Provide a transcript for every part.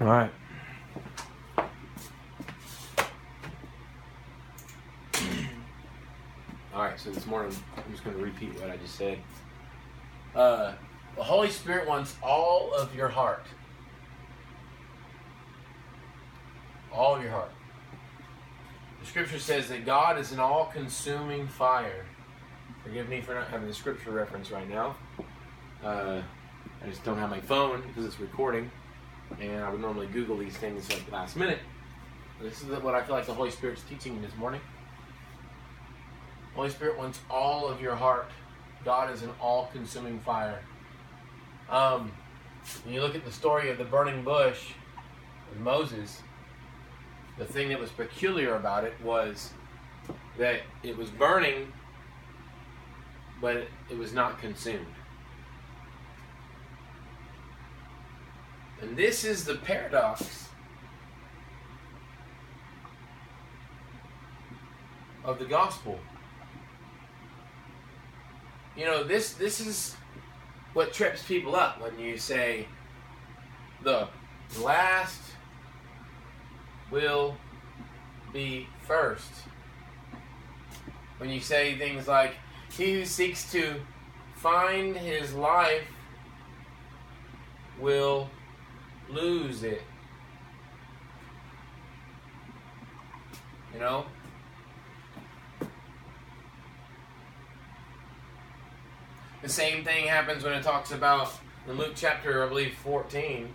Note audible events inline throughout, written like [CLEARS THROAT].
All right. All right, so this morning I'm just going to repeat what I just said. Uh, the Holy Spirit wants all of your heart. All of your heart. The scripture says that God is an all consuming fire. Forgive me for not having the scripture reference right now. Uh, I just don't have my phone because it's recording, and I would normally Google these things like last minute. This is what I feel like the Holy Spirit's teaching me this morning. Holy Spirit wants all of your heart. God is an all-consuming fire. Um, when you look at the story of the burning bush with Moses, the thing that was peculiar about it was that it was burning, but it, it was not consumed. And this is the paradox of the gospel. You know, this this is what trips people up when you say the last will be first. When you say things like, he who seeks to find his life will lose it. You know? The same thing happens when it talks about in Luke chapter, I believe, 14.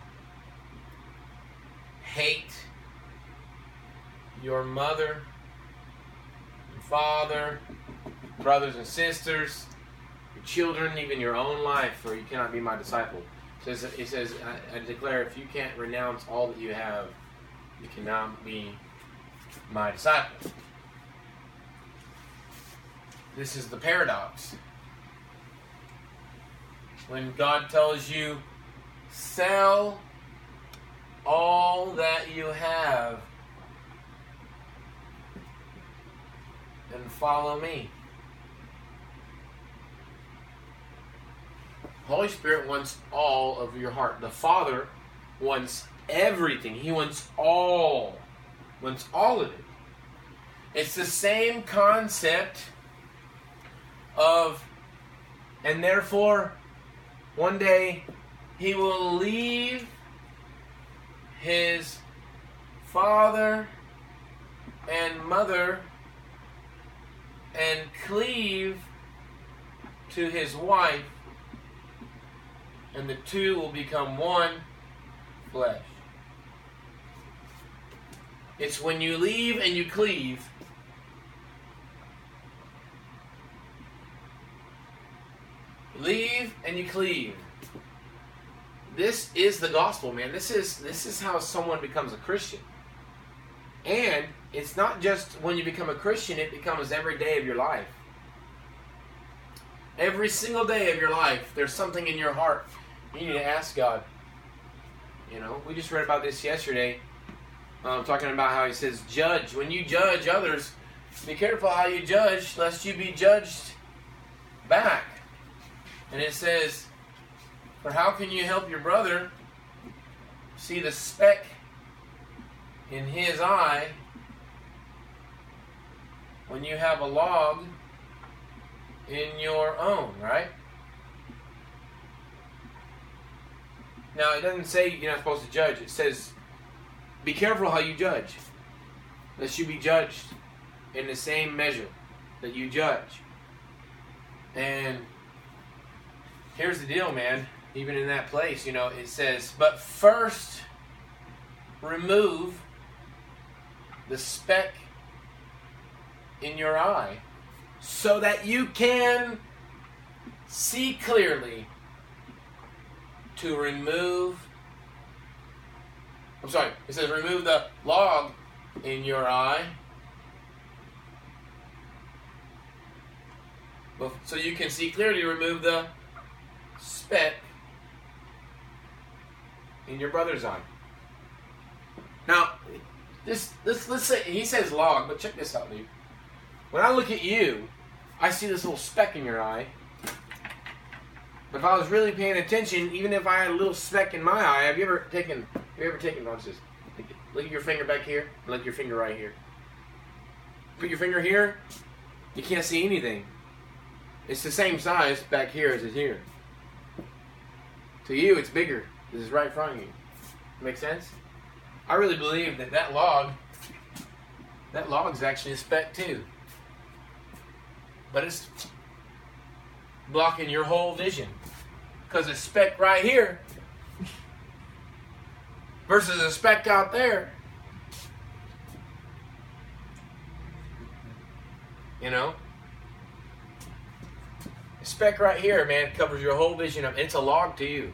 Hate your mother and father, brothers and sisters, your children, even your own life, or you cannot be my disciple. Says, it says I, I declare if you can't renounce all that you have, you cannot be my disciple. This is the paradox. When God tells you, sell all that you have and follow me. Holy Spirit wants all of your heart. The Father wants everything. He wants all. Wants all of it. It's the same concept of and therefore one day he will leave his father and mother and cleave to his wife, and the two will become one flesh. It's when you leave and you cleave. Leave and you cleave. This is the gospel, man. This is this is how someone becomes a Christian. And it's not just when you become a Christian, it becomes every day of your life. Every single day of your life, there's something in your heart you need to ask God. You know, we just read about this yesterday, um, talking about how He says, "Judge when you judge others, be careful how you judge, lest you be judged back." And it says, "For how can you help your brother see the speck in his eye when you have a log in your own, right? Now, it doesn't say you're not supposed to judge. It says, be careful how you judge, lest you be judged in the same measure that you judge. And here's the deal, man. Even in that place, you know, it says, but first remove the speck in your eye so that you can see clearly to remove I'm sorry, it says remove the log in your eye so you can see clearly remove the speck in your brother's eye. Now, this, this let's say he says log, but check this out, dude. When I look at you, I see this little speck in your eye. If I was really paying attention, even if I had a little speck in my eye, have you ever taken, have you you ever taken watch this? Look at your finger back here. Look at your finger right here. Put your finger here. You can't see anything. It's the same size back here as it here. To you, it's bigger. This is right in front of you. Make sense? I really believe that that log, that log's actually a speck too. But it's blocking your whole vision. Because a spec right here versus a spec out there. You know? A speck right here, man, covers your whole vision it's a log to you.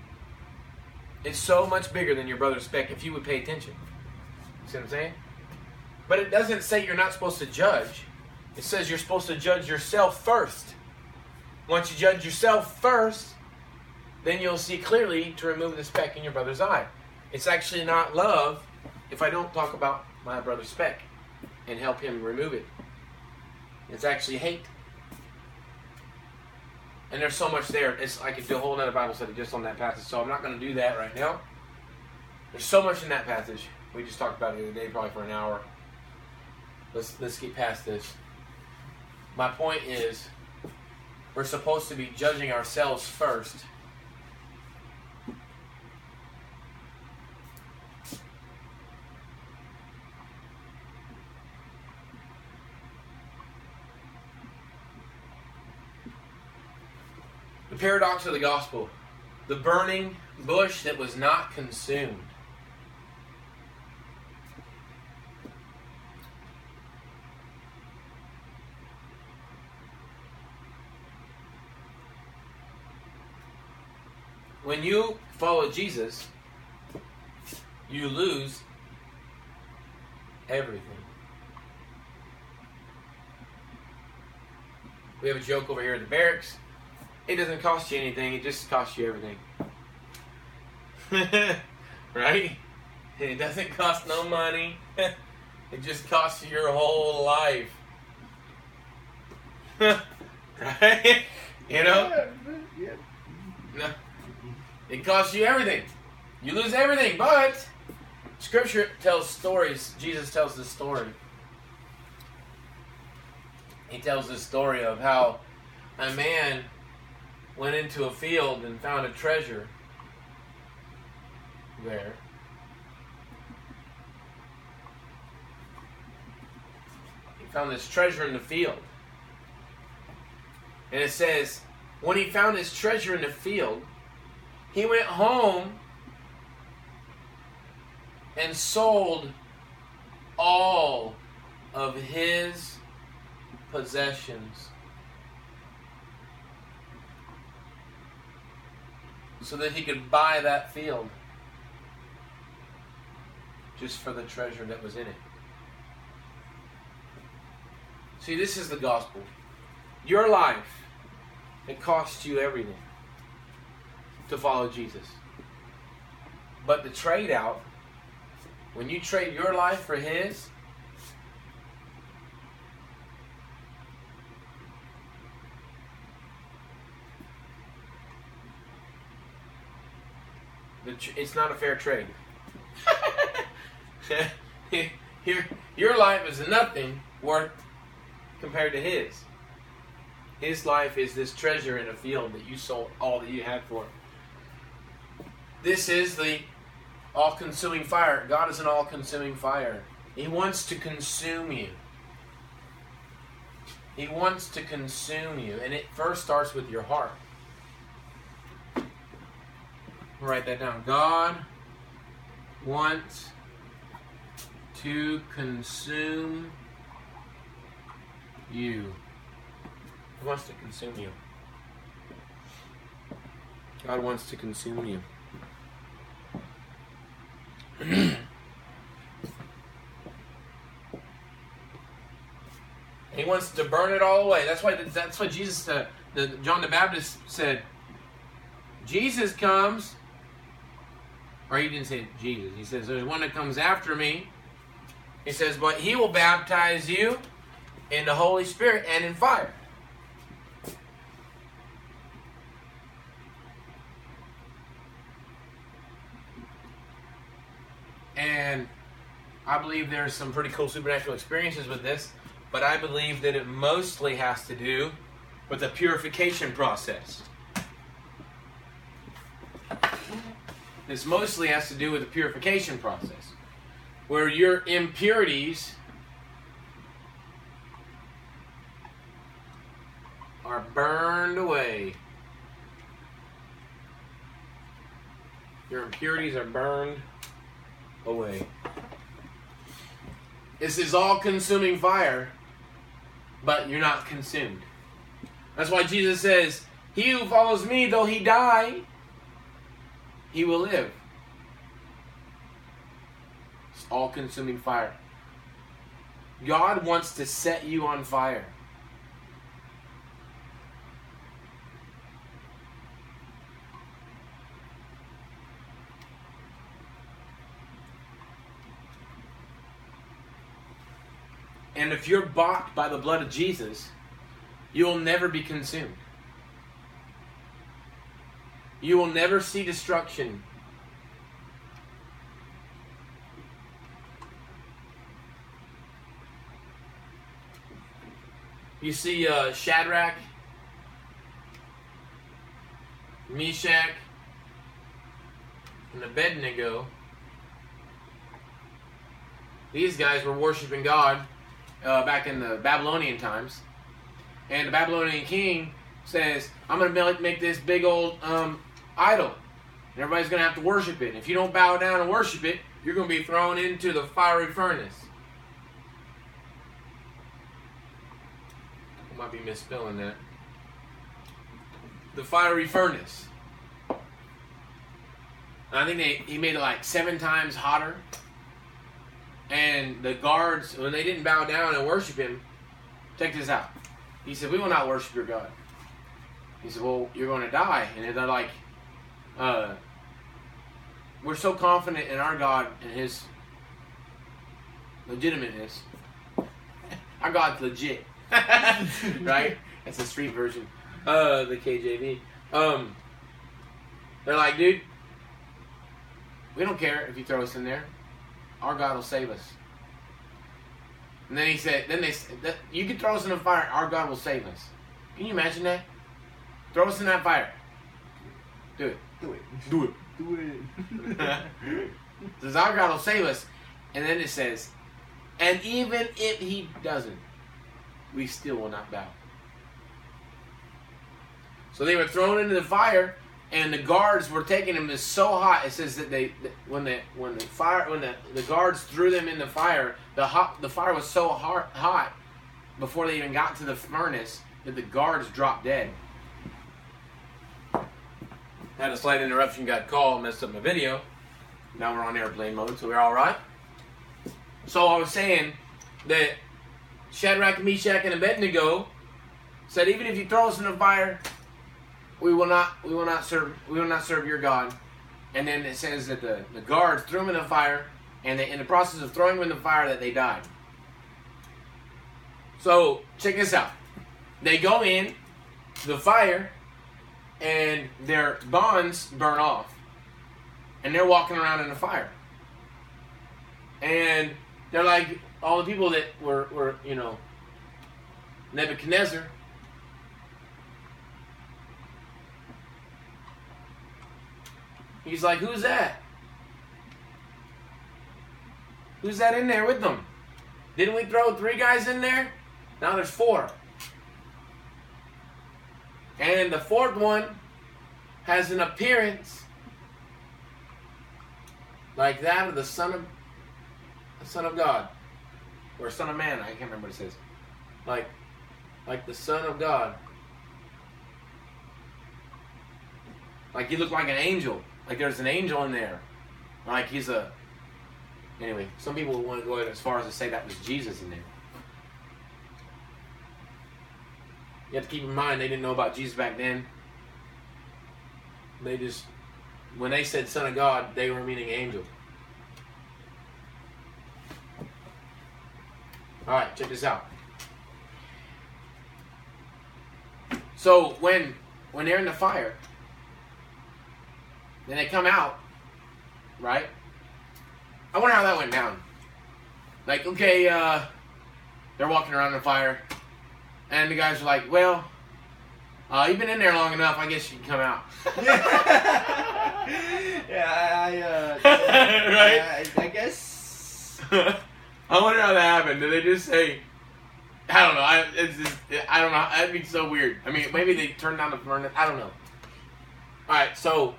It's so much bigger than your brother's spec if you would pay attention. See what I'm saying? But it doesn't say you're not supposed to judge. It says you're supposed to judge yourself first. Once you judge yourself first, then you'll see clearly to remove the speck in your brother's eye. It's actually not love if I don't talk about my brother's speck and help him remove it. It's actually hate. And there's so much there. It's I could do a whole other Bible study just on that passage. So I'm not going to do that right now. There's so much in that passage. We just talked about it the other day, probably for an hour. Let's let's get past this. My point is, we're supposed to be judging ourselves first. Paradox of the gospel the burning bush that was not consumed. When you follow Jesus, you lose everything. We have a joke over here at the barracks. It doesn't cost you anything, it just costs you everything. [LAUGHS] right? It doesn't cost no money. [LAUGHS] it just costs you your whole life. [LAUGHS] right? You know? No. It costs you everything. You lose everything, but Scripture tells stories. Jesus tells this story. He tells this story of how a man went into a field and found a treasure there. He found this treasure in the field. And it says, when he found his treasure in the field, he went home and sold all of his possessions so that he could buy that field just for the treasure that was in it. See, this is the gospel. Your life, it costs you everything to follow Jesus. But the trade out, when you trade your life for His, it's not a fair trade. [LAUGHS] [LAUGHS] your, your life is nothing worth compared to His. His life is this treasure in a field that you sold all that you had for. This is the all consuming fire. God is an all consuming fire. He wants to consume you. He wants to consume you. And it first starts with your heart. Write that down. God wants to consume you. He wants to consume you. God wants to consume you. [CLEARS THROAT] he wants to burn it all away. That's why. That's what Jesus, uh, the, John the Baptist said. Jesus comes, or he didn't say Jesus. He says, "There's one that comes after me." He says, "But he will baptize you in the Holy Spirit and in fire." And I believe there's some pretty cool supernatural experiences with this, but I believe that it mostly has to do with the purification process. This mostly has to do with the purification process, where your impurities are burned away. Your impurities are burned away. This is all consuming fire, but you're not consumed. That's why Jesus says, He who follows me, though he die, he will live. It's all consuming fire. God wants to set you on fire. And if you're bought by the blood of Jesus, you will never be consumed. You will never see destruction. You see uh, Shadrach, Meshach, and Abednego. These guys were worshiping God uh, back in the Babylonian times. And the Babylonian king says, I'm going to make this big old um, idol. And everybody's going to have to worship it. And if you don't bow down and worship it, you're going to be thrown into the fiery furnace. I might be misspelling that. The fiery furnace. And I think they, he made it like seven times hotter. And the guards, when they didn't bow down and worship him, check this out. He said, We will not worship your God. He said, Well, you're going to die. And they're like, uh, We're so confident in our God and his legitimateness. [LAUGHS] our God's legit. [LAUGHS] right? That's the street version. Uh, the KJV. Um, they're like, dude, we don't care if you throw us in there. Our God will save us. And then he said, then they said, you can throw us in the fire. Our God will save us. Can you imagine that? Throw us in that fire. Do it. Do it. Do it. Do it. [LAUGHS] says our God will save us. And then it says, and even if he doesn't, we still will not bow. So they were thrown into the fire, and the guards were taking them as so hot. It says that they when the when the fire when the, the guards threw them in the fire, the hot the fire was so hot, hot before they even got to the furnace that the guards dropped dead. Had a slight interruption, got called, messed up my video. Now we're on airplane mode, so we're all right. So I was saying that Shadrach, Meshach, and Abednego said, even if you throw us in the fire, we will not we will not serve we will not serve your God. And then it says that the, the guards threw him in the fire, and they, in the process of throwing him in the fire, that they died. So check this out. They go in the fire, and their bonds burn off, and they're walking around in the fire. And they're like all the people that were, were you know Nebuchadnezzar He's like, Who's that? Who's that in there with them? Didn't we throw three guys in there? Now there's four. And the fourth one has an appearance like that of the Son of the Son of God. Or Son of Man, I can't remember what it says. Like like the Son of God. Like he looked like an angel. Like there's an angel in there. Like he's a. Anyway, some people want to go as far as to say that was Jesus in there. You have to keep in mind they didn't know about Jesus back then. They just, when they said Son of God, they were meaning angel. All right, check this out. So when when they're in the fire, then they come out, right? I wonder how that went down. Like, okay, uh, they're walking around in the fire, and the guys are like, well, uh, you've been in there long enough. I guess you can come out. [LAUGHS] [LAUGHS] yeah, I, uh, [LAUGHS] Right? I, I guess. I wonder how that happened. Did they just say? I don't know. I it's just, I don't know. That'd be so weird. I mean, maybe they turned down the furnace. I don't know. All right, so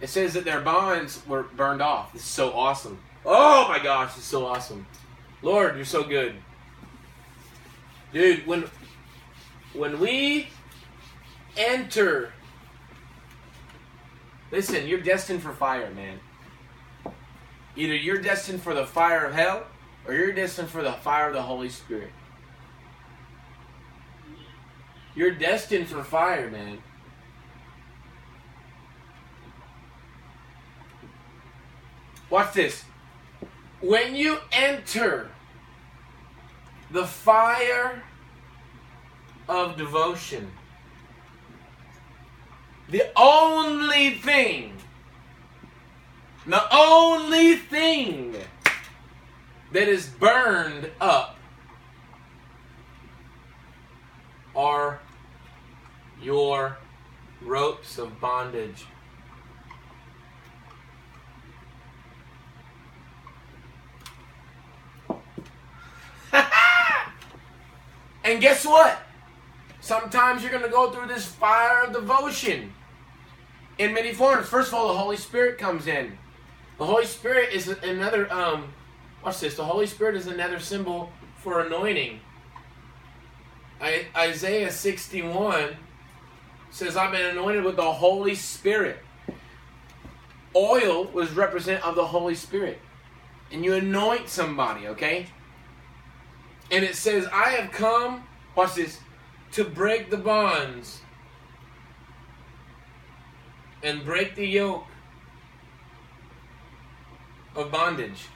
it says that their bonds were burned off. This is so awesome. Oh my gosh, it's so awesome. Lord, you're so good, dude. When when we enter, listen, you're destined for fire, man. Either you're destined for the fire of hell or you're destined for the fire of the Holy Spirit. You're destined for fire, man. Watch this. When you enter the fire of devotion, the only thing the only thing that is burned up are your ropes of bondage. [LAUGHS] and guess what? Sometimes you're going to go through this fire of devotion in many forms. First of all, the Holy Spirit comes in. The Holy Spirit is another. Um, watch this. The Holy Spirit is another symbol for anointing. I, Isaiah 61 says, "I've been anointed with the Holy Spirit." Oil was represent of the Holy Spirit, and you anoint somebody, okay? And it says, "I have come." Watch this to break the bonds and break the yoke of bondage.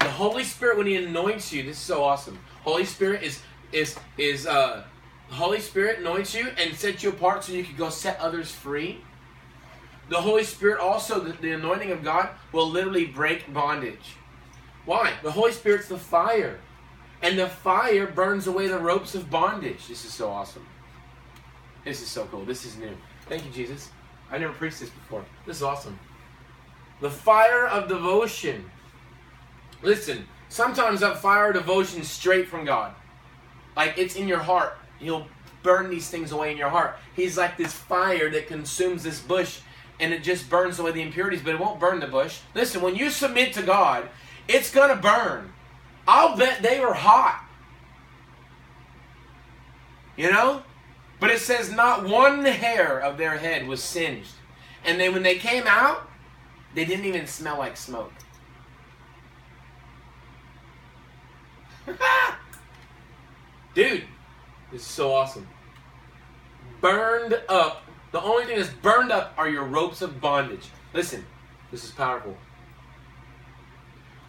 The Holy Spirit, when He anoints you, this is so awesome. Holy Spirit is is is uh, Holy Spirit anoints you and sets you apart so you can go set others free. The Holy Spirit also, the, the anointing of God, will literally break bondage. Why? The Holy Spirit's the fire, and the fire burns away the ropes of bondage. This is so awesome. This is so cool. This is new. Thank you, Jesus. I never preached this before. This is awesome. The fire of devotion. Listen, sometimes that fire of devotion straight from God. Like it's in your heart. He'll burn these things away in your heart. He's like this fire that consumes this bush and it just burns away the impurities, but it won't burn the bush. Listen, when you submit to God, it's going to burn. I'll bet they were hot. You know? But it says not one hair of their head was singed. And then when they came out, they didn't even smell like smoke. [LAUGHS] Dude, this is so awesome. Burned up. The only thing that's burned up are your ropes of bondage. Listen, this is powerful.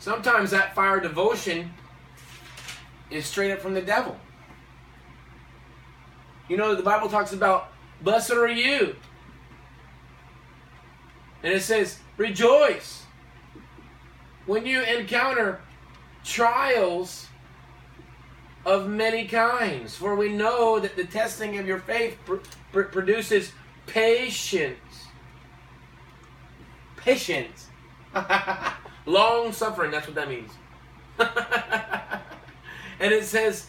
Sometimes that fire devotion is straight up from the devil. You know, the Bible talks about, blessed are you. And it says, rejoice when you encounter trials of many kinds. For we know that the testing of your faith pr- pr- produces patience. Patience. [LAUGHS] Long suffering, that's what that means. [LAUGHS] and it says,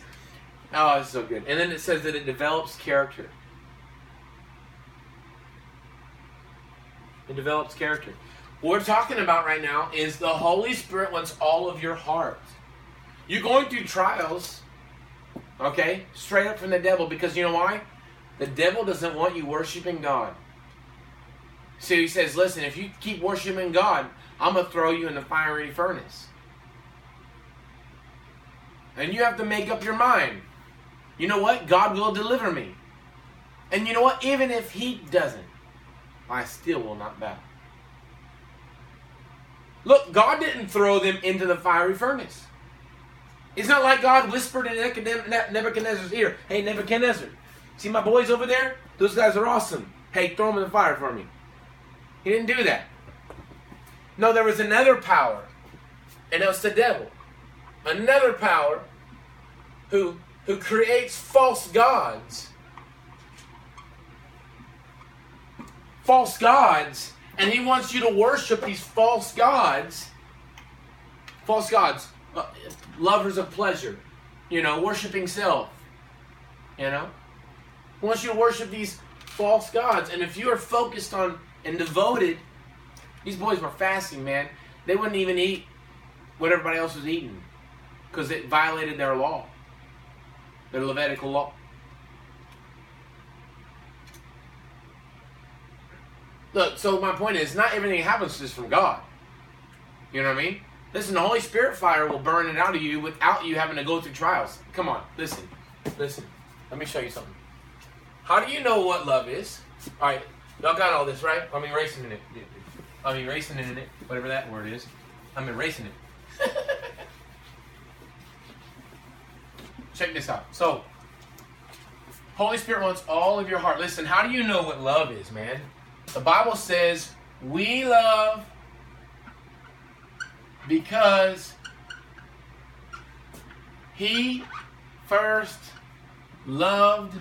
oh, it's so good. And then it says that it develops character. It develops character. What we're talking about right now is the Holy Spirit wants all of your heart. You're going through trials, okay, straight up from the devil because you know why? The devil doesn't want you worshiping God. So he says, listen, if you keep worshiping God, I'm going to throw you in the fiery furnace. And you have to make up your mind. You know what? God will deliver me. And you know what? Even if he doesn't, I still will not bow. Look, God didn't throw them into the fiery furnace. It's not like God whispered in Nebuchadnezzar's ear, Hey, Nebuchadnezzar, see my boys over there? Those guys are awesome. Hey, throw them in the fire for me. He didn't do that. No, there was another power And it was the devil. Another power who who creates false gods. False gods. And he wants you to worship these false gods. False gods. uh, lovers of pleasure. You know, worshiping self. You know? He wants you to worship these false gods. And if you are focused on and devoted, these boys were fasting, man. They wouldn't even eat what everybody else was eating because it violated their law, their Levitical law. Look, so my point is, not everything happens is from God. You know what I mean? Listen, the Holy Spirit fire will burn it out of you without you having to go through trials. Come on, listen, listen. Let me show you something. How do you know what love is? All right, y'all got all this, right? I'm erasing it. I'm erasing it in it, whatever that word is. I'm erasing it. [LAUGHS] Check this out. So, Holy Spirit wants all of your heart. Listen, how do you know what love is, man? The Bible says we love because He first loved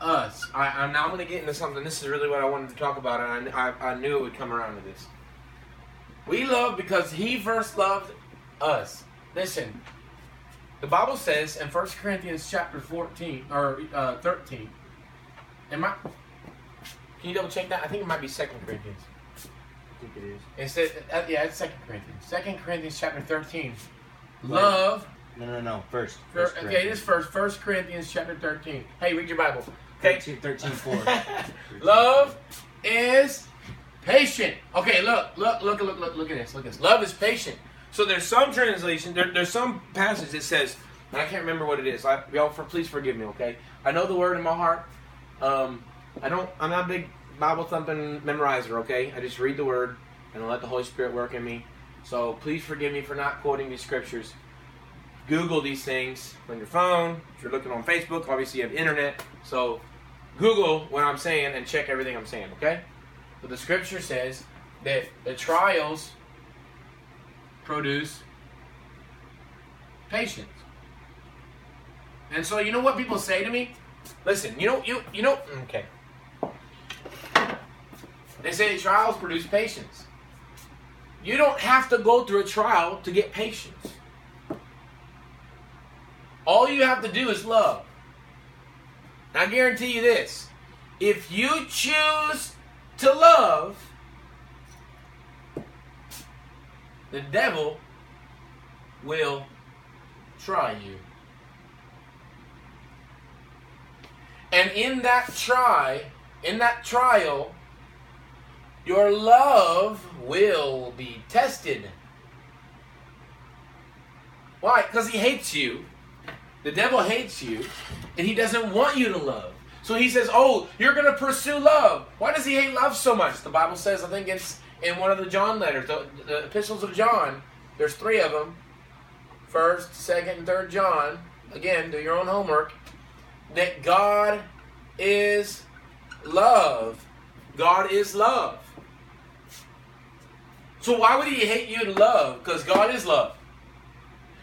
us. I, I'm now going to get into something. This is really what I wanted to talk about, and I, I, I knew it would come around to this. We love because He first loved us. Listen, the Bible says in 1 Corinthians chapter 14 or uh, 13. Am I? Can you double check that? I think it might be 2 Corinthians. I think it is. It says, uh, yeah, it's 2 Corinthians. 2 Corinthians chapter 13. Love. No, no, no. First. First okay, it is first. 1 Corinthians chapter 13. Hey, read your Bible. Okay. 13, 13 4. [LAUGHS] Love is patient. Okay, look, look, look, look, look, look at this. Look at this. Love is patient. So there's some translation, there, there's some passage that says, and I can't remember what it is. I, y'all, for, please forgive me. Okay, I know the word in my heart. Um, I don't. I'm not a big Bible thumping memorizer. Okay, I just read the word and I let the Holy Spirit work in me. So please forgive me for not quoting these scriptures. Google these things on your phone. If you're looking on Facebook, obviously you have internet. So Google what I'm saying and check everything I'm saying, okay? But the scripture says that the trials produce patience. And so you know what people say to me? Listen, you know you you know okay. They say trials produce patience. You don't have to go through a trial to get patience. All you have to do is love. And I guarantee you this if you choose to love, the devil will try you. And in that try, in that trial, your love will be tested. Why? Because he hates you. The devil hates you, and he doesn't want you to love. So he says, "Oh, you're going to pursue love." Why does he hate love so much? The Bible says, I think it's in one of the John letters, the, the epistles of John. There's three of them. First, second, and third John. Again, do your own homework. That God is love. God is love. So why would he hate you to love? Because God is love.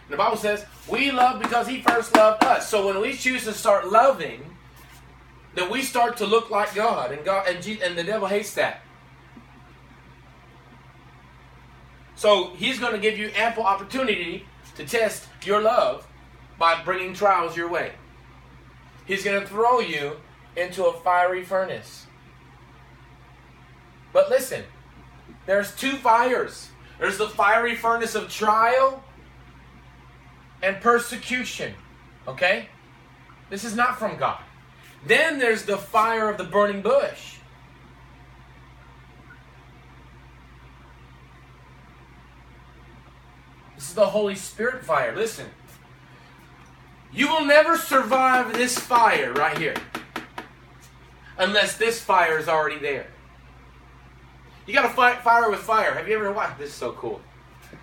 The Bible says we love because he first loved us. So when we choose to start loving, then we start to look like God, and God and, Je- and the devil hates that. So he's going to give you ample opportunity to test your love by bringing trials your way. He's going to throw you into a fiery furnace. But listen, there's two fires. There's the fiery furnace of trial and persecution. Okay? This is not from God. Then there's the fire of the burning bush. This is the Holy Spirit fire. Listen. You will never survive this fire right here unless this fire is already there. You got to fight fire with fire. Have you ever watched? This is so cool.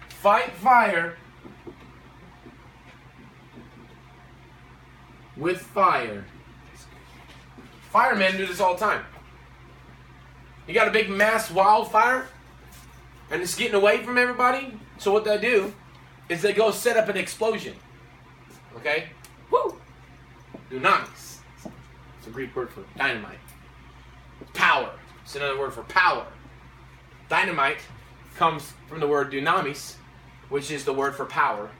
Fight fire with fire. Firemen do this all the time. You got a big mass wildfire, and it's getting away from everybody. So what they do is they go set up an explosion. Okay? Woo! Dunamis. It's a Greek word for dynamite. Power. It's another word for power. Dynamite comes from the word dunamis, which is the word for power.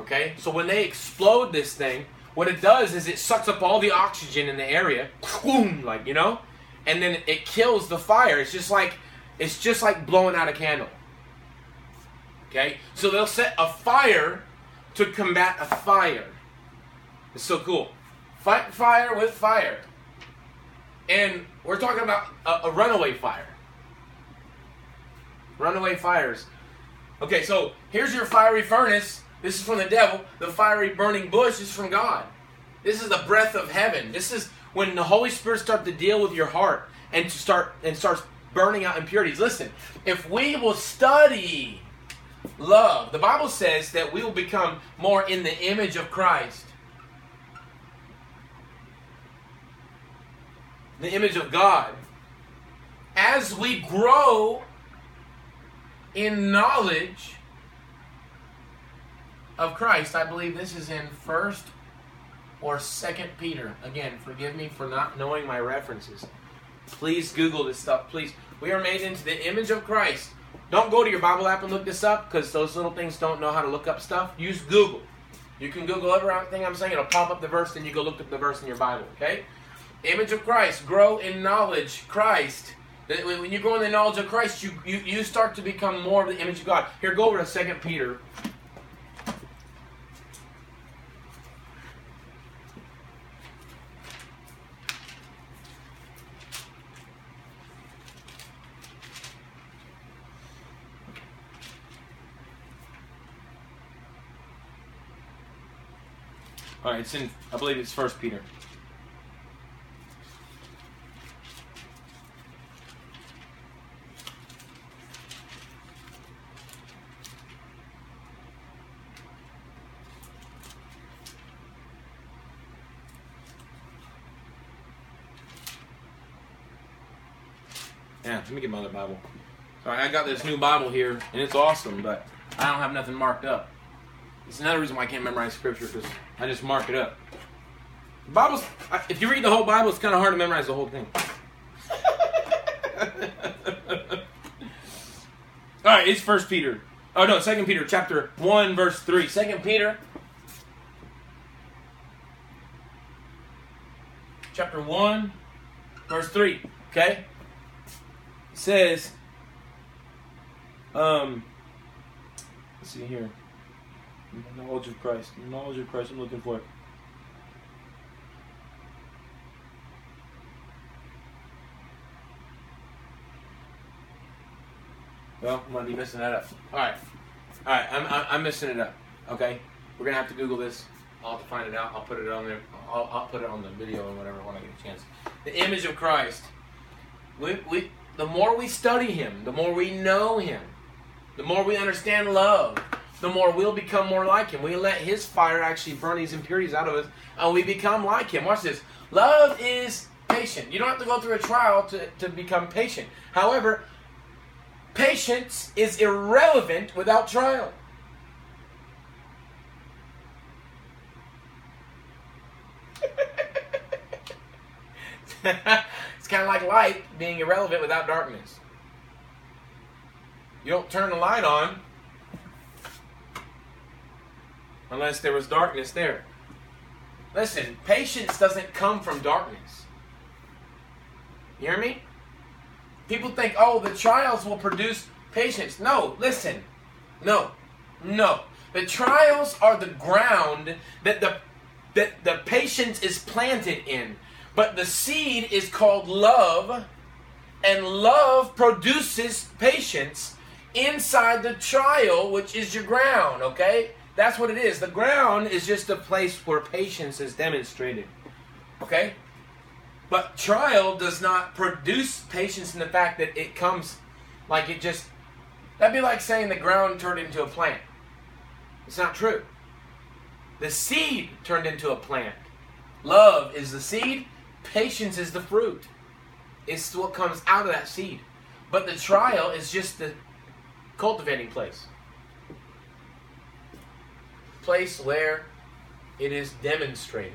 Okay? So when they explode this thing, what it does is it sucks up all the oxygen in the area, like, you know? And then it kills the fire. It's just like it's just like blowing out a candle. Okay? So they'll set a fire to combat a fire. It's so cool. Fight fire with fire. And we're talking about a, a runaway fire. Runaway fires. Okay, so here's your fiery furnace. This is from the devil. The fiery burning bush is from God. This is the breath of heaven. This is when the Holy Spirit starts to deal with your heart and to start and starts burning out impurities. Listen, if we will study love, the Bible says that we will become more in the image of Christ. The image of God. As we grow in knowledge of Christ, I believe this is in First or Second Peter. Again, forgive me for not knowing my references. Please Google this stuff. Please. We are made into the image of Christ. Don't go to your Bible app and look this up because those little things don't know how to look up stuff. Use Google. You can Google everything I'm saying. It'll pop up the verse, and you go look up the verse in your Bible. Okay? Image of Christ. Grow in knowledge. Christ. When you grow in the knowledge of Christ, you, you, you start to become more of the image of God. Here, go over to Second Peter It's in. I believe it's First Peter. Yeah, let me get my other Bible. Sorry, I got this new Bible here, and it's awesome, but I don't have nothing marked up. It's another reason why I can't memorize scripture because I just mark it up. The Bible's, if you read the whole Bible, it's kind of hard to memorize the whole thing. [LAUGHS] All right, it's First Peter. Oh no, Second Peter, chapter one, verse three. Second Peter, chapter one, verse three. Okay, it says, um, let's see here. Knowledge of Christ. Knowledge of Christ. I'm looking for. Well, I might be messing that up. All right, all right. I'm, I'm, I'm messing it up. Okay, we're gonna have to Google this. I'll have to find it out. I'll put it on there. I'll, I'll put it on the video and whatever when I get a chance. The image of Christ. We, we, the more we study Him, the more we know Him, the more we understand love, the more we'll become more like him. We let his fire actually burn these impurities out of us, and we become like him. Watch this. Love is patient. You don't have to go through a trial to, to become patient. However, patience is irrelevant without trial. [LAUGHS] it's kind of like light being irrelevant without darkness. You don't turn the light on unless there was darkness there. Listen, patience doesn't come from darkness. You hear me? People think, oh, the trials will produce patience. No, listen. No. No. The trials are the ground that the that the patience is planted in. But the seed is called love, and love produces patience inside the trial, which is your ground, okay? That's what it is. The ground is just a place where patience is demonstrated. Okay? But trial does not produce patience in the fact that it comes like it just. That'd be like saying the ground turned into a plant. It's not true. The seed turned into a plant. Love is the seed, patience is the fruit. It's what comes out of that seed. But the trial is just the cultivating place. Place where it is demonstrated.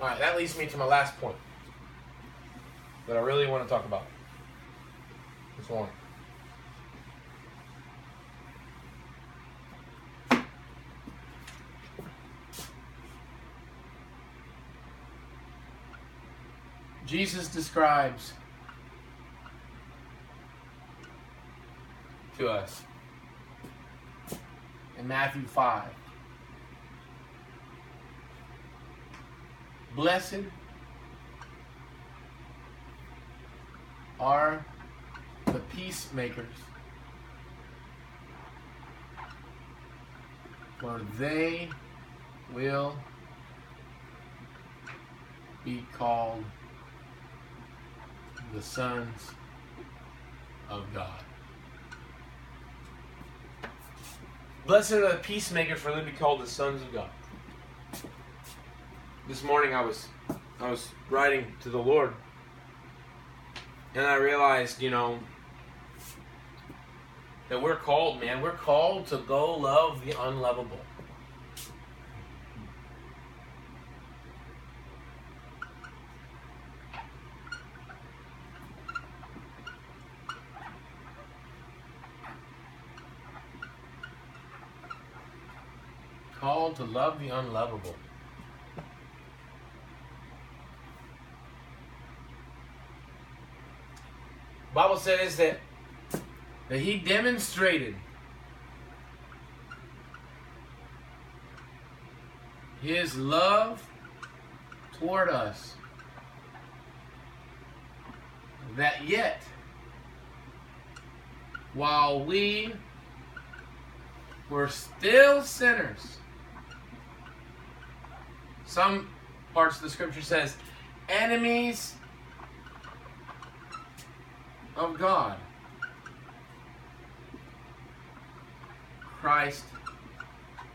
All right, that leads me to my last point that I really want to talk about. This one. Jesus describes to us in Matthew 5 Blessed are the peacemakers, for they will be called the sons of God. Blessed are the peacemakers, for they be called the sons of God. This morning I was I was writing to the Lord and I realized, you know, that we're called, man. We're called to go love the unlovable. Called to love the unlovable. Bible says that that he demonstrated his love toward us that yet while we were still sinners some parts of the scripture says enemies of God. Christ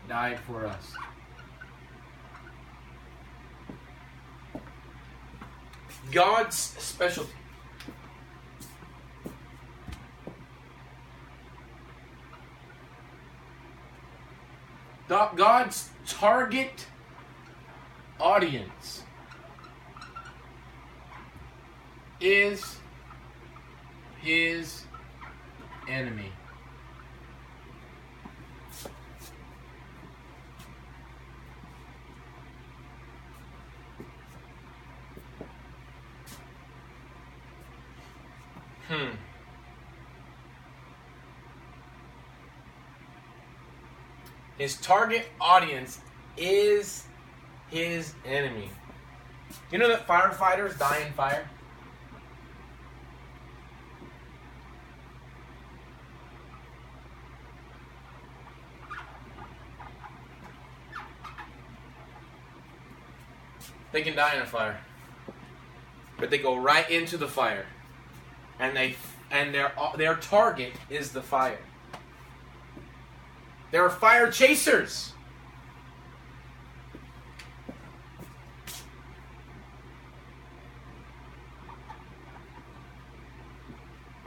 died for us. God's specialty. God's target audience is his enemy. Hmm. His target audience is his enemy. You know that firefighters die in fire? They can die in a fire, but they go right into the fire, and they and their their target is the fire. There are fire chasers.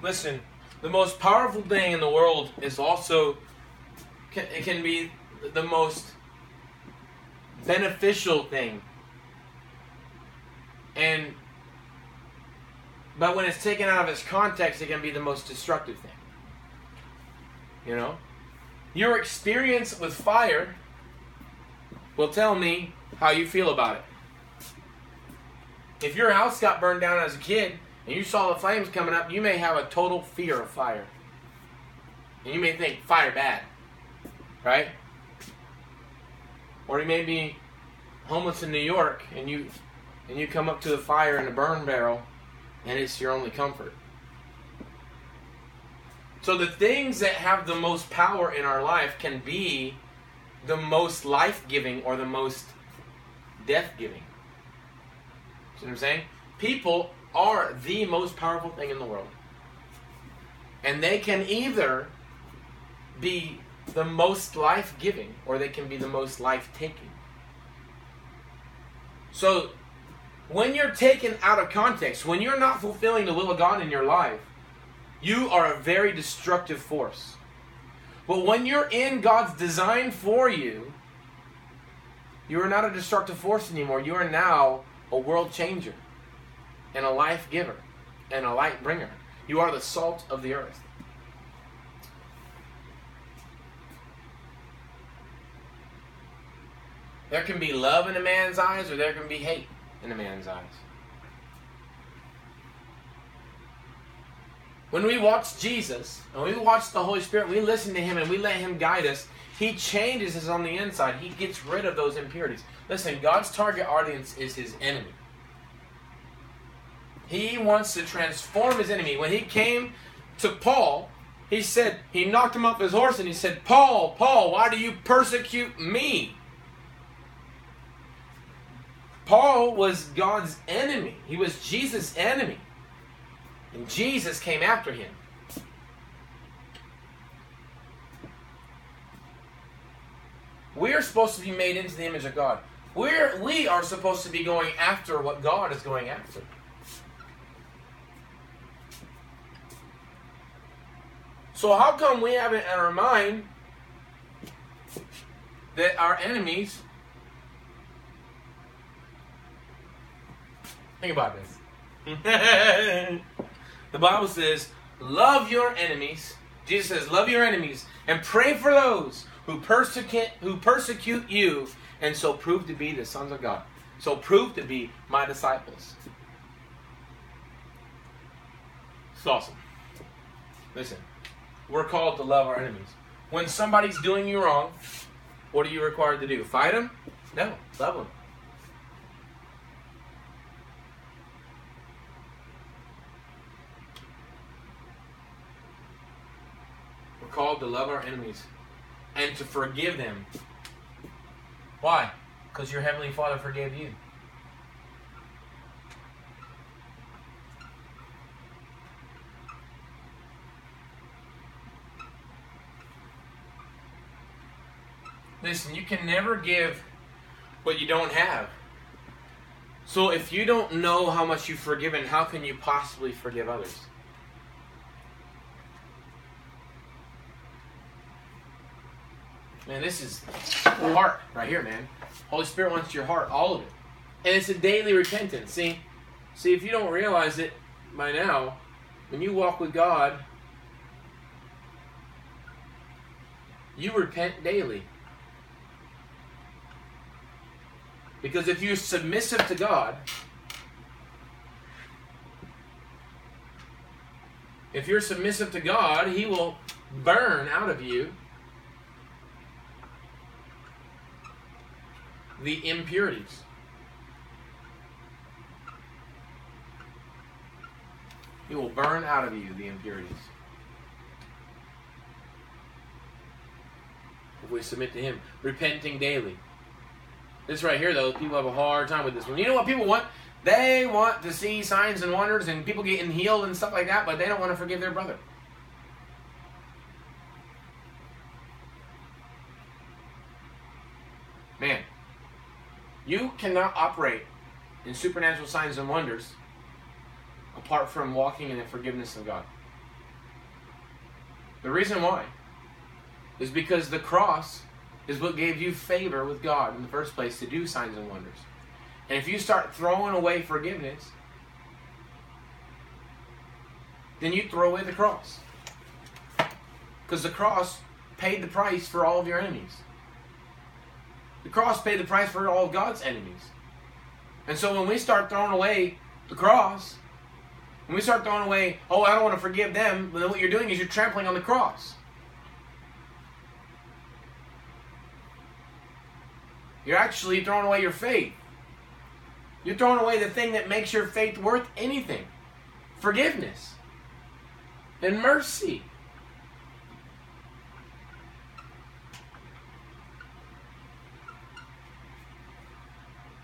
Listen, the most powerful thing in the world is also it can be the most beneficial thing and but when it's taken out of its context, it can be the most destructive thing. You know? Your experience with fire will tell me how you feel about it. If your house got burned down as a kid and you saw the flames coming up, you may have a total fear of fire. And you may think fire bad. Right? Or you may be homeless in New York and you and you come up to the fire in a burn barrel, and it's your only comfort. So the things that have the most power in our life can be the most life giving or the most death giving. See what I'm saying? People are the most powerful thing in the world. And they can either be the most life giving or they can be the most life taking. So, when you're taken out of context, when you're not fulfilling the will of God in your life, you are a very destructive force. But when you're in God's design for you, you are not a destructive force anymore. You are now a world changer and a life giver and a light bringer. You are the salt of the earth. There can be love in a man's eyes, or there can be hate in a man's eyes. When we watch Jesus and we watch the Holy Spirit, we listen to Him and we let Him guide us, He changes us on the inside. He gets rid of those impurities. Listen, God's target audience is His enemy. He wants to transform His enemy. When He came to Paul, He said, He knocked him off his horse and He said, Paul, Paul, why do you persecute me? Paul was God's enemy. He was Jesus' enemy. And Jesus came after him. We are supposed to be made into the image of God. We're, we are supposed to be going after what God is going after. So, how come we have it in our mind that our enemies Think about this. [LAUGHS] the Bible says, love your enemies. Jesus says, love your enemies and pray for those who persecute who persecute you and so prove to be the sons of God. So prove to be my disciples. It's awesome. Listen, we're called to love our enemies. When somebody's doing you wrong, what are you required to do? Fight them? No, love them. We're called to love our enemies and to forgive them. Why? Because your Heavenly Father forgave you. Listen, you can never give what you don't have. So if you don't know how much you've forgiven, how can you possibly forgive others? Man, this is heart right here, man. Holy Spirit wants your heart, all of it. And it's a daily repentance. See, see, if you don't realize it by now, when you walk with God, you repent daily. Because if you're submissive to God, if you're submissive to God, He will burn out of you the impurities. He will burn out of you the impurities. If we submit to Him, repenting daily. This right here, though, people have a hard time with this one. You know what people want? They want to see signs and wonders and people getting healed and stuff like that, but they don't want to forgive their brother. Man, you cannot operate in supernatural signs and wonders apart from walking in the forgiveness of God. The reason why is because the cross is what gave you favor with God in the first place to do signs and wonders. And if you start throwing away forgiveness, then you throw away the cross. Because the cross paid the price for all of your enemies. The cross paid the price for all of God's enemies. And so when we start throwing away the cross, when we start throwing away, oh, I don't want to forgive them, then what you're doing is you're trampling on the cross. You're actually throwing away your faith. You're throwing away the thing that makes your faith worth anything forgiveness and mercy.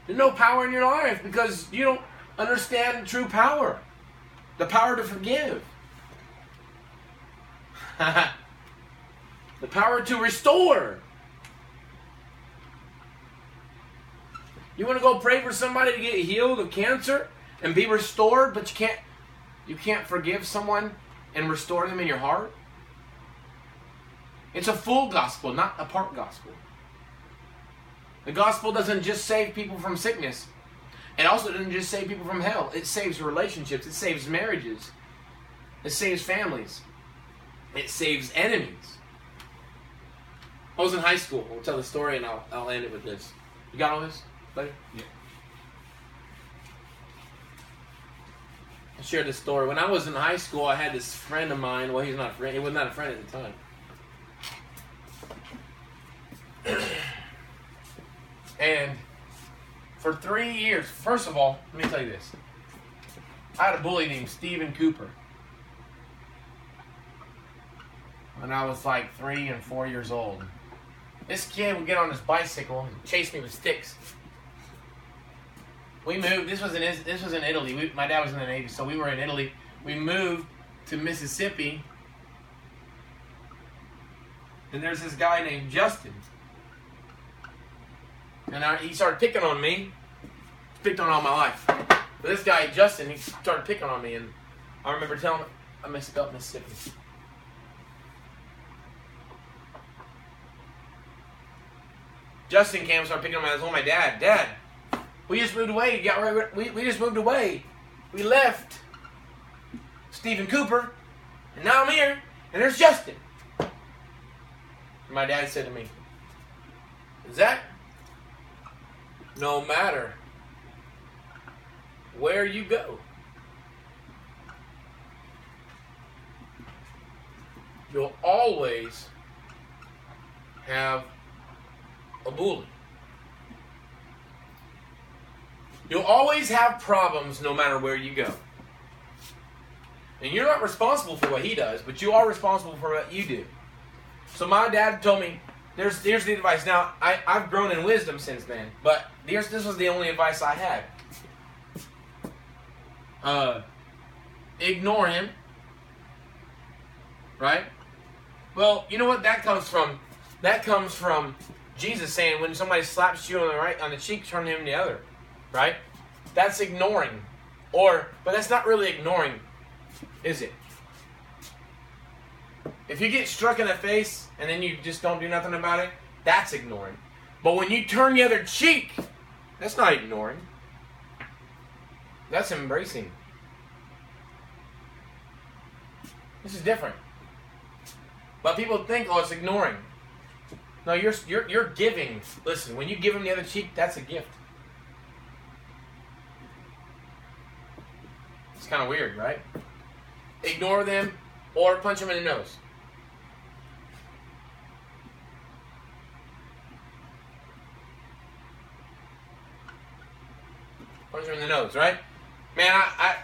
There's no power in your life because you don't understand true power the power to forgive, [LAUGHS] the power to restore. You want to go pray for somebody to get healed of cancer and be restored, but you can't you can't forgive someone and restore them in your heart? It's a full gospel, not a part gospel. The gospel doesn't just save people from sickness. It also doesn't just save people from hell. It saves relationships. It saves marriages. It saves families. It saves enemies. I was in high school. I'll tell the story and I'll, I'll end it with this. You got all this, Yeah. I'll share this story. When I was in high school, I had this friend of mine. Well, he's not a friend. He was not a friend at the time. [CLEARS THROAT] and for three years, first of all, let me tell you this. I had a bully named Stephen Cooper. When I was like three and four years old. This kid would get on his bicycle and chase me with sticks. We moved. This was in this was in Italy. We, my dad was in the Navy, so we were in Italy. We moved to Mississippi, and there's this guy named Justin, and I, he started picking on me. He's picked on all my life. But this guy Justin, he started picking on me, and I remember telling him I misspelled Mississippi. Justin came started picking on me. I told oh, my dad, Dad, we just moved away. Got right- we, we just moved away. We left Stephen Cooper, and now I'm here, and there's Justin. And my dad said to me, Zach, no matter where you go, you'll always have a bully. You'll always have problems no matter where you go. And you're not responsible for what he does, but you are responsible for what you do. So my dad told me, there's here's the advice. Now I, I've grown in wisdom since then, but here's this was the only advice I had. Uh ignore him. Right? Well, you know what that comes from? That comes from Jesus saying when somebody slaps you on the right on the cheek, turn him the other. Right? That's ignoring. Or but that's not really ignoring, is it? If you get struck in the face and then you just don't do nothing about it, that's ignoring. But when you turn the other cheek, that's not ignoring. That's embracing. This is different. But people think, oh, it's ignoring. No, you're you're you're giving. Listen, when you give them the other cheek, that's a gift. It's kind of weird, right? Ignore them or punch them in the nose. Punch them in the nose, right? Man, I, I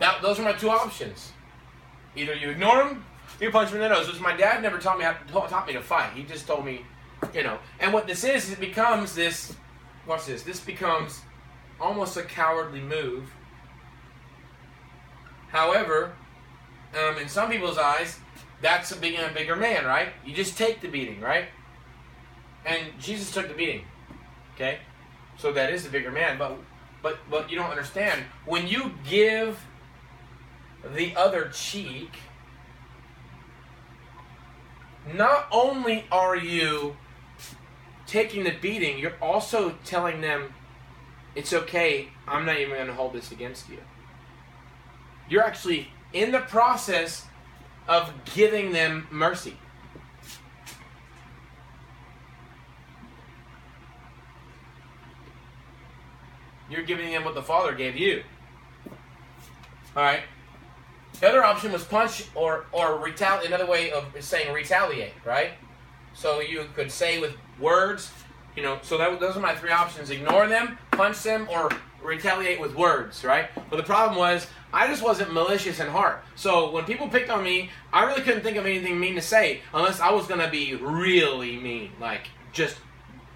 that, those are my two options. Either you ignore them, you punch them in the nose. Which my dad never taught me how taught me to fight. He just told me, you know. And what this is, is, it becomes this. Watch this. This becomes almost a cowardly move. However, um, in some people's eyes, that's a being a bigger man, right? You just take the beating, right? And Jesus took the beating. Okay? So that is the bigger man, but but but you don't understand. When you give the other cheek, not only are you taking the beating, you're also telling them it's okay, I'm not even going to hold this against you. You're actually in the process of giving them mercy. You're giving them what the Father gave you. All right. The other option was punch or or retaliate. Another way of saying retaliate, right? So you could say with words, you know. So that, those are my three options: ignore them, punch them, or retaliate with words, right? But the problem was I just wasn't malicious in heart. So when people picked on me, I really couldn't think of anything mean to say unless I was gonna be really mean, like just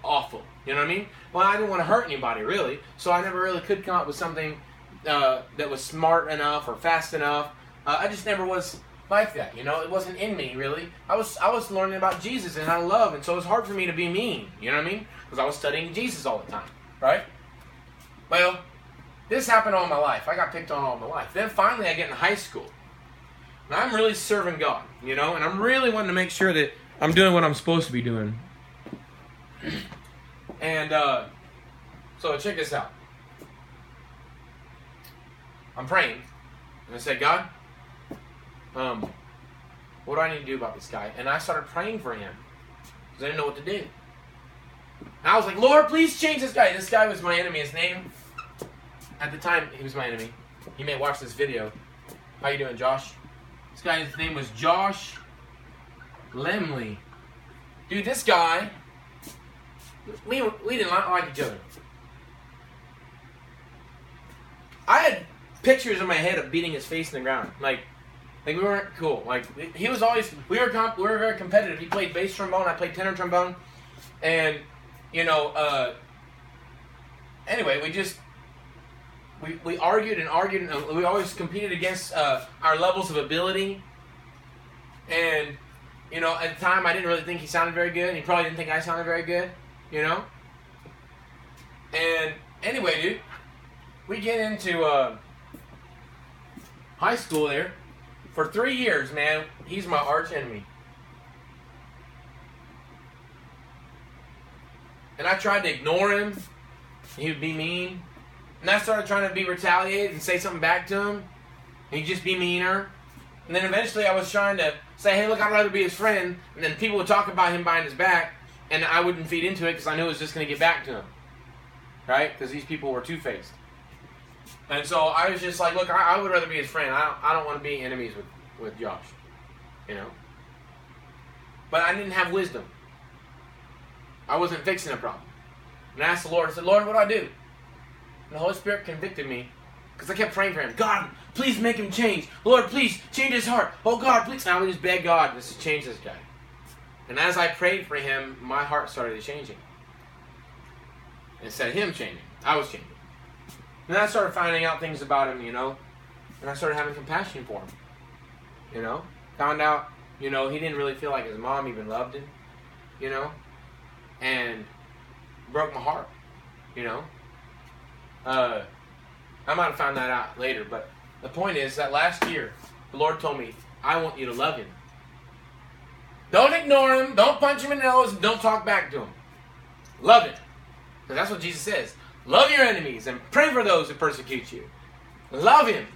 awful. You know what I mean? Well, I didn't want to hurt anybody really, so I never really could come up with something uh, that was smart enough or fast enough. Uh, I just never was like that. You know, it wasn't in me really. I was I was learning about Jesus and I love, and so it was hard for me to be mean. You know what I mean? Because I was studying Jesus all the time, right? Well, this happened all my life. I got picked on all my life. Then finally, I get in high school. And I'm really serving God, you know, and I'm really wanting to make sure that I'm doing what I'm supposed to be doing. And uh, so check this out. I'm praying, and I said, God, um, what do I need to do about this guy? And I started praying for him because I didn't know what to do. And I was like, Lord, please change this guy. This guy was my enemy. His name, at the time, he was my enemy. He may watch this video. How you doing, Josh? This guy's name was Josh Lemley. Dude, this guy, we, we did not like each other. I had pictures in my head of beating his face in the ground. Like, like we weren't cool. Like he was always we were comp, we were very competitive. He played bass trombone, I played tenor trombone, and you know. Uh, anyway, we just we, we argued and argued, and we always competed against uh, our levels of ability. And you know, at the time, I didn't really think he sounded very good. And he probably didn't think I sounded very good. You know. And anyway, dude, we get into uh, high school there. For three years, man, he's my arch enemy. And I tried to ignore him. He would be mean. And I started trying to be retaliated and say something back to him. He'd just be meaner. And then eventually I was trying to say, hey, look, I'd rather be his friend. And then people would talk about him behind his back. And I wouldn't feed into it because I knew it was just going to get back to him. Right? Because these people were two faced. And so I was just like, look, I, I would rather be his friend. I don't, I don't want to be enemies with, with Josh. You know? But I didn't have wisdom. I wasn't fixing a problem. And I asked the Lord, I said, Lord, what do I do? And the Holy Spirit convicted me because I kept praying for him. God, please make him change. Lord, please change his heart. Oh, God, please. And I would just beg God just to change this guy. And as I prayed for him, my heart started changing. Instead of him changing, I was changing. And I started finding out things about him, you know, and I started having compassion for him. You know, found out, you know, he didn't really feel like his mom even loved him, you know, and broke my heart, you know. Uh, I might have found that out later, but the point is that last year, the Lord told me, I want you to love him. Don't ignore him, don't punch him in the nose, don't talk back to him. Love him. Because that's what Jesus says. Love your enemies and pray for those who persecute you. Love him.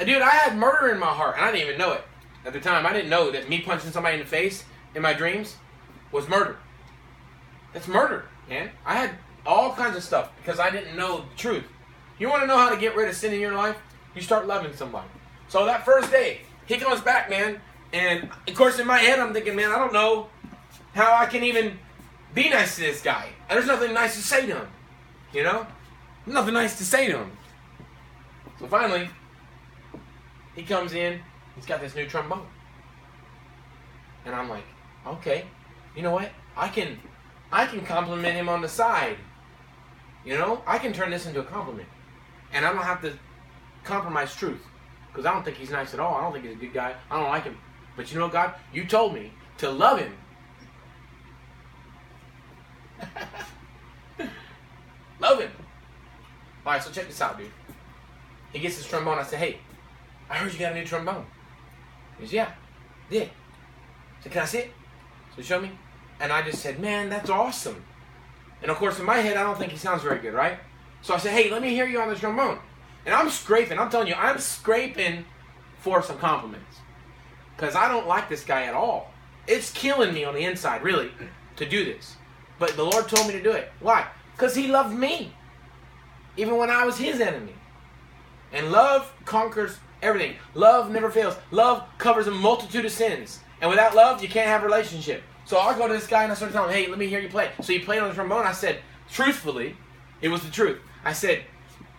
And dude, I had murder in my heart, and I didn't even know it. At the time, I didn't know that me punching somebody in the face in my dreams was murder. That's murder, man. I had all kinds of stuff because I didn't know the truth. You want to know how to get rid of sin in your life? You start loving somebody. So that first day, he comes back, man, and of course in my head I'm thinking, man, I don't know how I can even be nice to this guy. There's nothing nice to say to him. You know? Nothing nice to say to him. So finally, he comes in, he's got this new trombone. And I'm like, okay, you know what? I can I can compliment him on the side. You know? I can turn this into a compliment. And I don't have to compromise truth. Because I don't think he's nice at all. I don't think he's a good guy. I don't like him. But you know, God, you told me to love him. [LAUGHS] love him. All right, so check this out, dude. He gets his trombone. I said, hey, I heard you got a new trombone. He yeah, did. So can I see it? So he showed me. And I just said, man, that's awesome. And of course, in my head, I don't think he sounds very good, right? So I said, hey, let me hear you on the trombone. And I'm scraping. I'm telling you, I'm scraping for some compliments. Because I don't like this guy at all. It's killing me on the inside, really, to do this. But the Lord told me to do it. Why? Because He loved me. Even when I was His enemy. And love conquers everything. Love never fails. Love covers a multitude of sins. And without love, you can't have a relationship. So I go to this guy and I started telling him, hey, let me hear you play. So he played on the trombone. I said, truthfully, it was the truth. I said,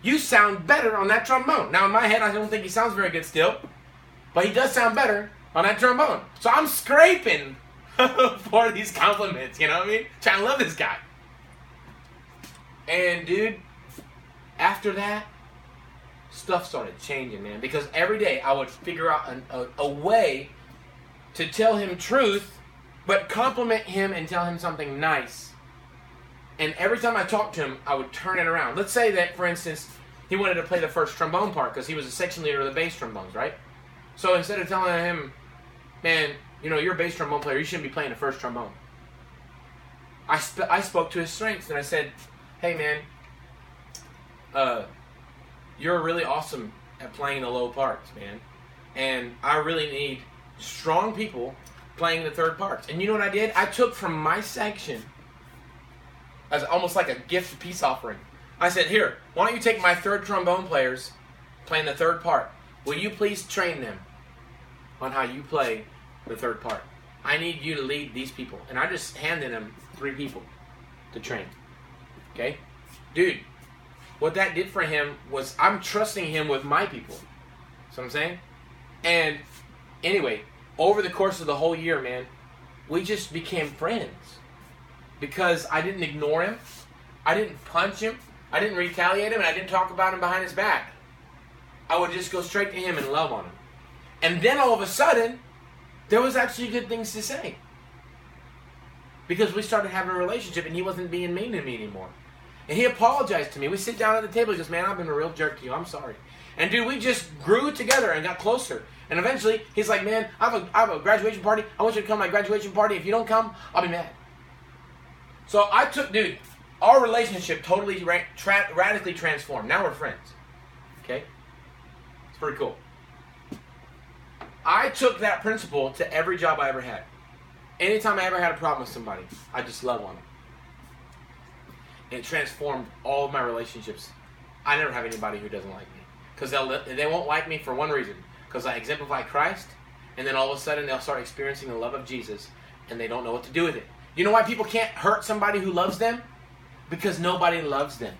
you sound better on that trombone. Now in my head, I don't think he sounds very good still, but he does sound better on that trombone. So I'm scraping [LAUGHS] for these compliments. You know what I mean? Trying to love this guy. And dude, after that, stuff started changing, man. Because every day I would figure out an, a, a way to tell him truth, but compliment him and tell him something nice. And every time I talked to him, I would turn it around. Let's say that, for instance, he wanted to play the first trombone part because he was a section leader of the bass trombones, right? So instead of telling him, man, you know, you're a bass trombone player, you shouldn't be playing the first trombone. I, sp- I spoke to his strengths and I said, hey, man, uh, you're really awesome at playing the low parts, man. And I really need strong people playing the third parts. And you know what I did? I took from my section as almost like a gift peace offering. I said, Here, why don't you take my third trombone players playing the third part? Will you please train them on how you play the third part? I need you to lead these people. And I just handed them three people to train. Okay? Dude, what that did for him was I'm trusting him with my people. So I'm saying? And anyway, over the course of the whole year, man, we just became friends. Because I didn't ignore him, I didn't punch him, I didn't retaliate him, and I didn't talk about him behind his back. I would just go straight to him and love on him. And then all of a sudden, there was actually good things to say. Because we started having a relationship and he wasn't being mean to me anymore. And he apologized to me. We sit down at the table. He goes, Man, I've been a real jerk to you. I'm sorry. And dude, we just grew together and got closer. And eventually, he's like, Man, I have a, I have a graduation party. I want you to come to my graduation party. If you don't come, I'll be mad. So I took, dude, our relationship totally ra- tra- radically transformed. Now we're friends. Okay? It's pretty cool. I took that principle to every job I ever had. Anytime I ever had a problem with somebody, I just love on them. And it transformed all of my relationships. I never have anybody who doesn't like me. Because they won't like me for one reason. Because I exemplify Christ, and then all of a sudden they'll start experiencing the love of Jesus, and they don't know what to do with it. You know why people can't hurt somebody who loves them? Because nobody loves them.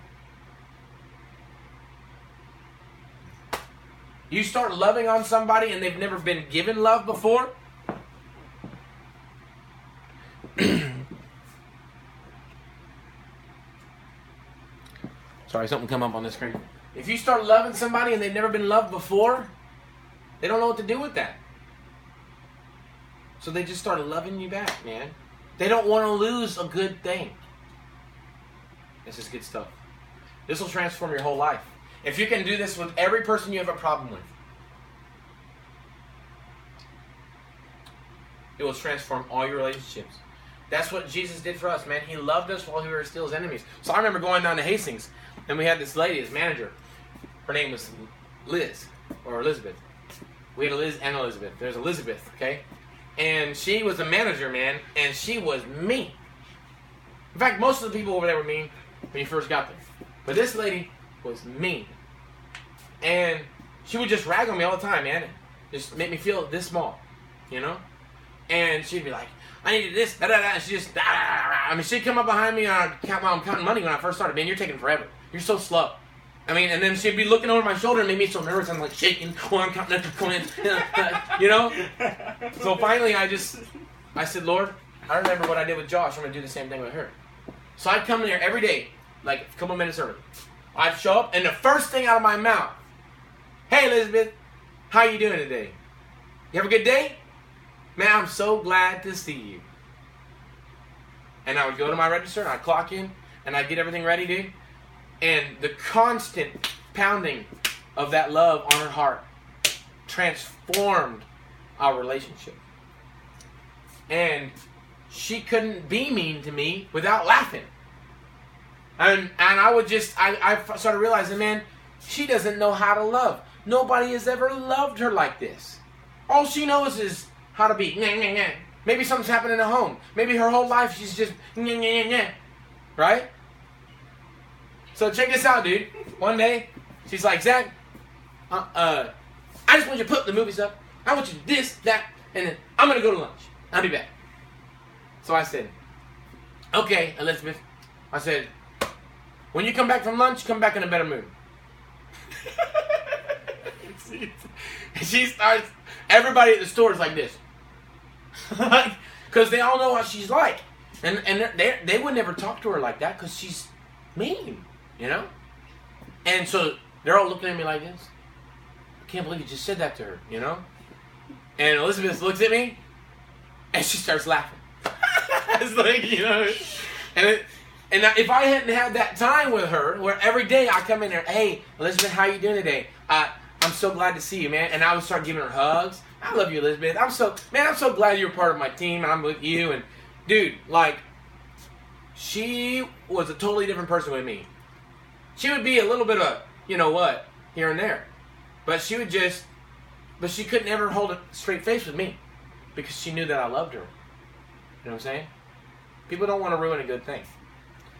You start loving on somebody and they've never been given love before. [CLEARS THROAT] Sorry, something come up on the screen. If you start loving somebody and they've never been loved before, they don't know what to do with that. So they just start loving you back, man. They don't want to lose a good thing. This is good stuff. This will transform your whole life. If you can do this with every person you have a problem with, it will transform all your relationships. That's what Jesus did for us, man. He loved us while we were still his enemies. So I remember going down to Hastings, and we had this lady, this manager. Her name was Liz, or Elizabeth. We had Liz and Elizabeth. There's Elizabeth, okay? And she was a manager, man, and she was mean. In fact, most of the people over there were mean when you first got there. But this lady was mean. And she would just rag on me all the time, man. Just make me feel this small, you know? And she'd be like, I needed this, da da da. She just, da, da, da, I mean, she'd come up behind me and count, while I'm counting money when I first started. Man, you're taking forever. You're so slow. I mean, and then she'd be looking over my shoulder and made me so nervous. I'm like shaking [LAUGHS] while I'm counting up the coins, [LAUGHS] you know? So finally, I just, I said, Lord, I remember what I did with Josh. I'm going to do the same thing with her. So I'd come in there every day, like a couple minutes early. I'd show up, and the first thing out of my mouth, Hey, Elizabeth, how you doing today? You have a good day? Man, I'm so glad to see you. And I would go to my register, and I'd clock in, and I'd get everything ready, dude. And the constant pounding of that love on her heart transformed our relationship. And she couldn't be mean to me without laughing. And and I would just I, I started realizing, man, she doesn't know how to love. Nobody has ever loved her like this. All she knows is how to be. Maybe something's happening at home. Maybe her whole life she's just right. So check this out, dude. One day she's like, Zach, uh, uh, I just want you to put the movies up. I want you to this, that, and then I'm gonna go to lunch. I'll be back. So I said, okay, Elizabeth. I said, when you come back from lunch, come back in a better mood. [LAUGHS] she starts. Everybody at the store is like this, [LAUGHS] because they all know what she's like, and and they they would never talk to her like that because she's mean, you know. And so they're all looking at me like this. I can't believe you just said that to her, you know. And Elizabeth looks at me, and she starts laughing. [LAUGHS] it's like you know, and it, And if I hadn't had that time with her, where every day I come in there, hey, Elizabeth, how you doing today? Uh, I'm so glad to see you, man. And I would start giving her hugs. I love you, Elizabeth. I'm so, man, I'm so glad you're part of my team and I'm with you. And dude, like, she was a totally different person with me. She would be a little bit of, you know what, here and there. But she would just, but she could never hold a straight face with me because she knew that I loved her. You know what I'm saying? People don't want to ruin a good thing.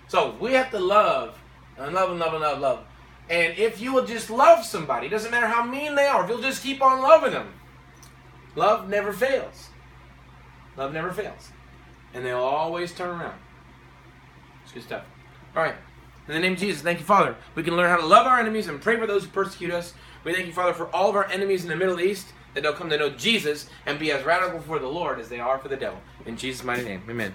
So we have to love and love and love and love, love. And if you will just love somebody, doesn't matter how mean they are, if you'll just keep on loving them, love never fails. Love never fails. And they'll always turn around. It's good stuff. All right. In the name of Jesus, thank you, Father. We can learn how to love our enemies and pray for those who persecute us. We thank you, Father, for all of our enemies in the Middle East, that they'll come to know Jesus and be as radical for the Lord as they are for the devil. In Jesus' mighty name, amen.